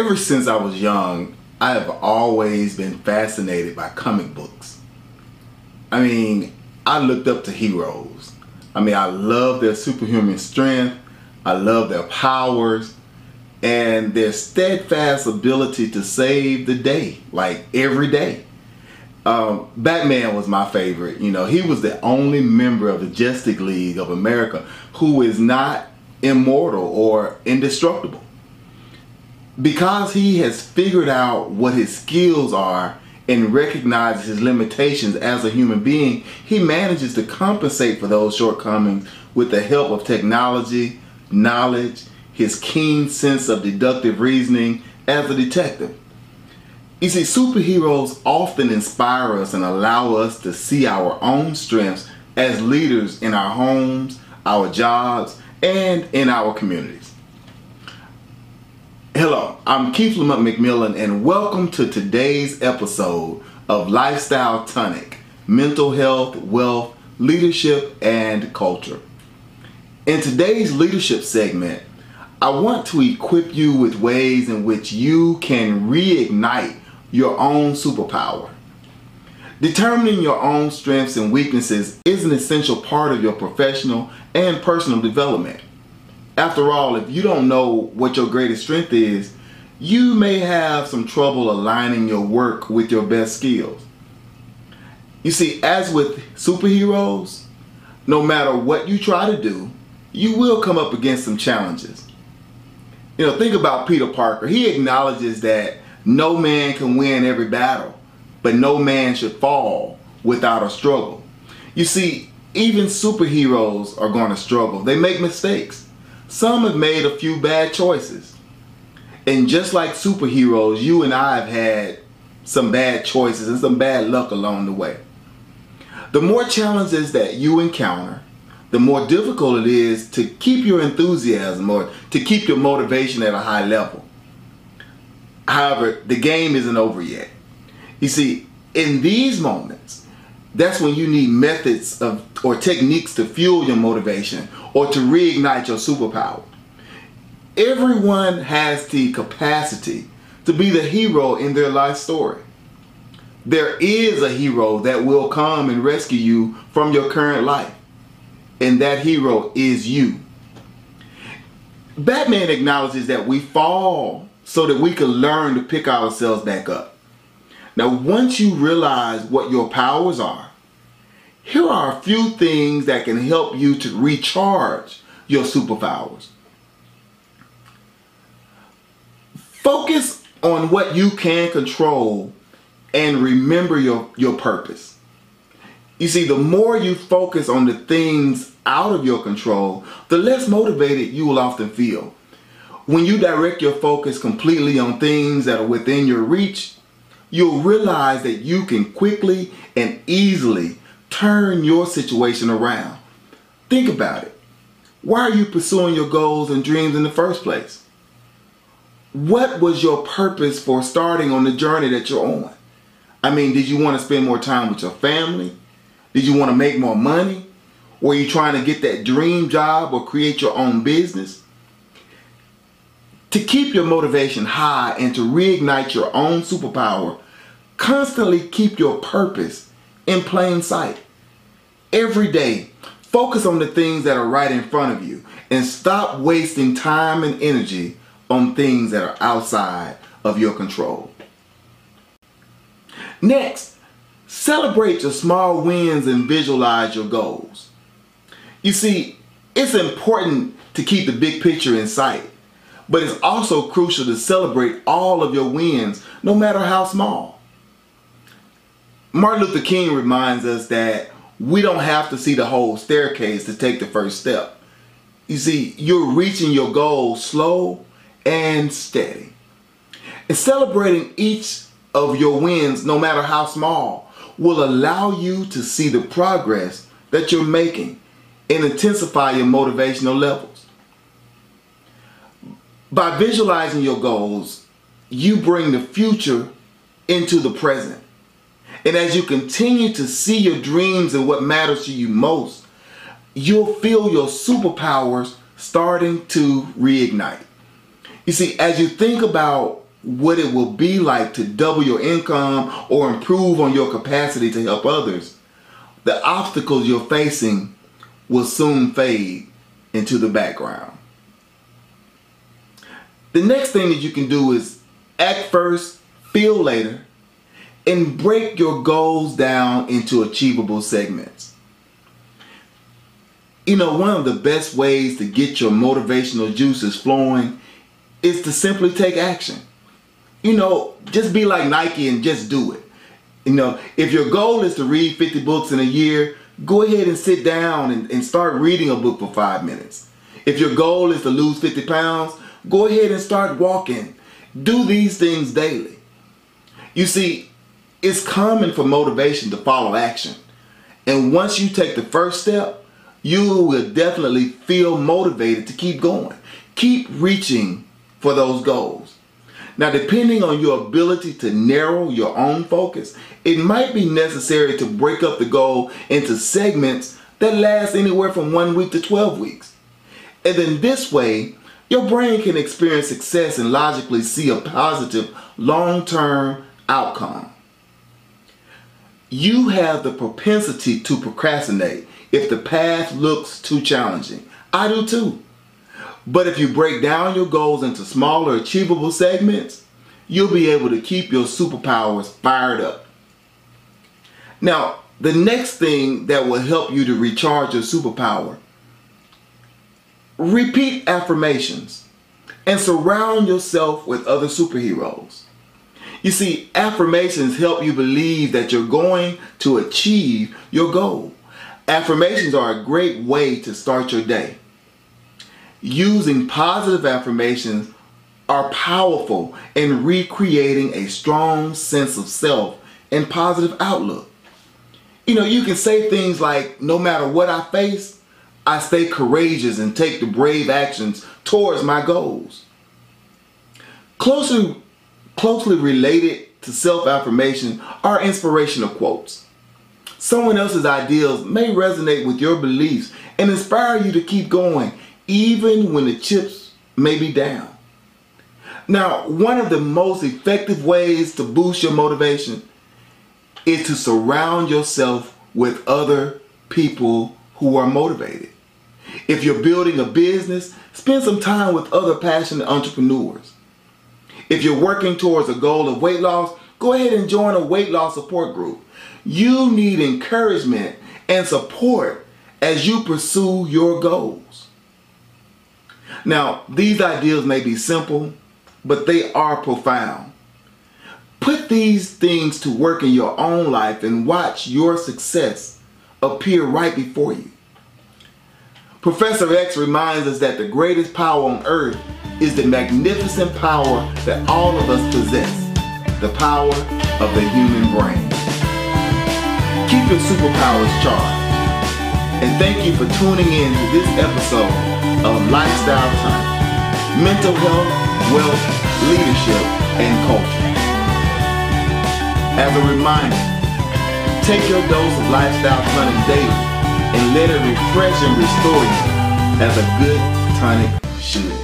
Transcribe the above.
ever since I was young, I have always been fascinated by comic books. I mean, I looked up to heroes. I mean, I love their superhuman strength, I love their powers, and their steadfast ability to save the day, like every day. Um, Batman was my favorite. You know, he was the only member of the Justice League of America who is not immortal or indestructible because he has figured out what his skills are and recognizes his limitations as a human being, he manages to compensate for those shortcomings with the help of technology, knowledge, his keen sense of deductive reasoning as a detective. You see, superheroes often inspire us and allow us to see our own strengths as leaders in our homes, our jobs, and in our communities. Hello, I'm Keith Lamont McMillan, and welcome to today's episode of Lifestyle Tonic Mental Health, Wealth, Leadership, and Culture. In today's leadership segment, I want to equip you with ways in which you can reignite your own superpower. Determining your own strengths and weaknesses is an essential part of your professional and personal development. After all, if you don't know what your greatest strength is, you may have some trouble aligning your work with your best skills. You see, as with superheroes, no matter what you try to do, you will come up against some challenges. You know, think about Peter Parker. He acknowledges that no man can win every battle, but no man should fall without a struggle. You see, even superheroes are going to struggle. They make mistakes. Some have made a few bad choices. And just like superheroes, you and I have had some bad choices and some bad luck along the way. The more challenges that you encounter, the more difficult it is to keep your enthusiasm or to keep your motivation at a high level. However, the game isn't over yet. You see, in these moments, that's when you need methods of or techniques to fuel your motivation or to reignite your superpower. Everyone has the capacity to be the hero in their life story. There is a hero that will come and rescue you from your current life. And that hero is you. Batman acknowledges that we fall so that we can learn to pick ourselves back up. Now, once you realize what your powers are, here are a few things that can help you to recharge your superpowers. Focus on what you can control and remember your, your purpose. You see, the more you focus on the things out of your control, the less motivated you will often feel. When you direct your focus completely on things that are within your reach, you'll realize that you can quickly and easily turn your situation around. Think about it. Why are you pursuing your goals and dreams in the first place? What was your purpose for starting on the journey that you're on? I mean, did you want to spend more time with your family? Did you want to make more money? Were you trying to get that dream job or create your own business? To keep your motivation high and to reignite your own superpower, constantly keep your purpose in plain sight. Every day, focus on the things that are right in front of you and stop wasting time and energy on things that are outside of your control. Next, celebrate your small wins and visualize your goals. You see, it's important to keep the big picture in sight, but it's also crucial to celebrate all of your wins, no matter how small. Martin Luther King reminds us that we don't have to see the whole staircase to take the first step. You see, you're reaching your goal slow and steady. And celebrating each of your wins, no matter how small, will allow you to see the progress that you're making and intensify your motivational levels. By visualizing your goals, you bring the future into the present. And as you continue to see your dreams and what matters to you most, you'll feel your superpowers starting to reignite. You see, as you think about what it will be like to double your income or improve on your capacity to help others, the obstacles you're facing will soon fade into the background. The next thing that you can do is act first, feel later, and break your goals down into achievable segments. You know, one of the best ways to get your motivational juices flowing is to simply take action. You know, just be like Nike and just do it. You know, if your goal is to read 50 books in a year, go ahead and sit down and, and start reading a book for five minutes. If your goal is to lose 50 pounds, go ahead and start walking. Do these things daily. You see, it's common for motivation to follow action. And once you take the first step, you will definitely feel motivated to keep going. Keep reaching for those goals. Now, depending on your ability to narrow your own focus, it might be necessary to break up the goal into segments that last anywhere from one week to 12 weeks. And then this way, your brain can experience success and logically see a positive long term outcome. You have the propensity to procrastinate if the path looks too challenging. I do too. But if you break down your goals into smaller, achievable segments, you'll be able to keep your superpowers fired up. Now, the next thing that will help you to recharge your superpower repeat affirmations and surround yourself with other superheroes. You see, affirmations help you believe that you're going to achieve your goal. Affirmations are a great way to start your day using positive affirmations are powerful in recreating a strong sense of self and positive outlook. You know, you can say things like, no matter what I face, I stay courageous and take the brave actions towards my goals. Closely, closely related to self-affirmation are inspirational quotes. Someone else's ideals may resonate with your beliefs and inspire you to keep going even when the chips may be down. Now, one of the most effective ways to boost your motivation is to surround yourself with other people who are motivated. If you're building a business, spend some time with other passionate entrepreneurs. If you're working towards a goal of weight loss, go ahead and join a weight loss support group. You need encouragement and support as you pursue your goals. Now, these ideas may be simple, but they are profound. Put these things to work in your own life and watch your success appear right before you. Professor X reminds us that the greatest power on earth is the magnificent power that all of us possess, the power of the human brain. Keep your superpowers charged. And thank you for tuning in to this episode of lifestyle tonic, mental health, wealth, leadership, and culture. As a reminder, take your dose of lifestyle tonic daily and let it refresh and restore you as a good tonic should.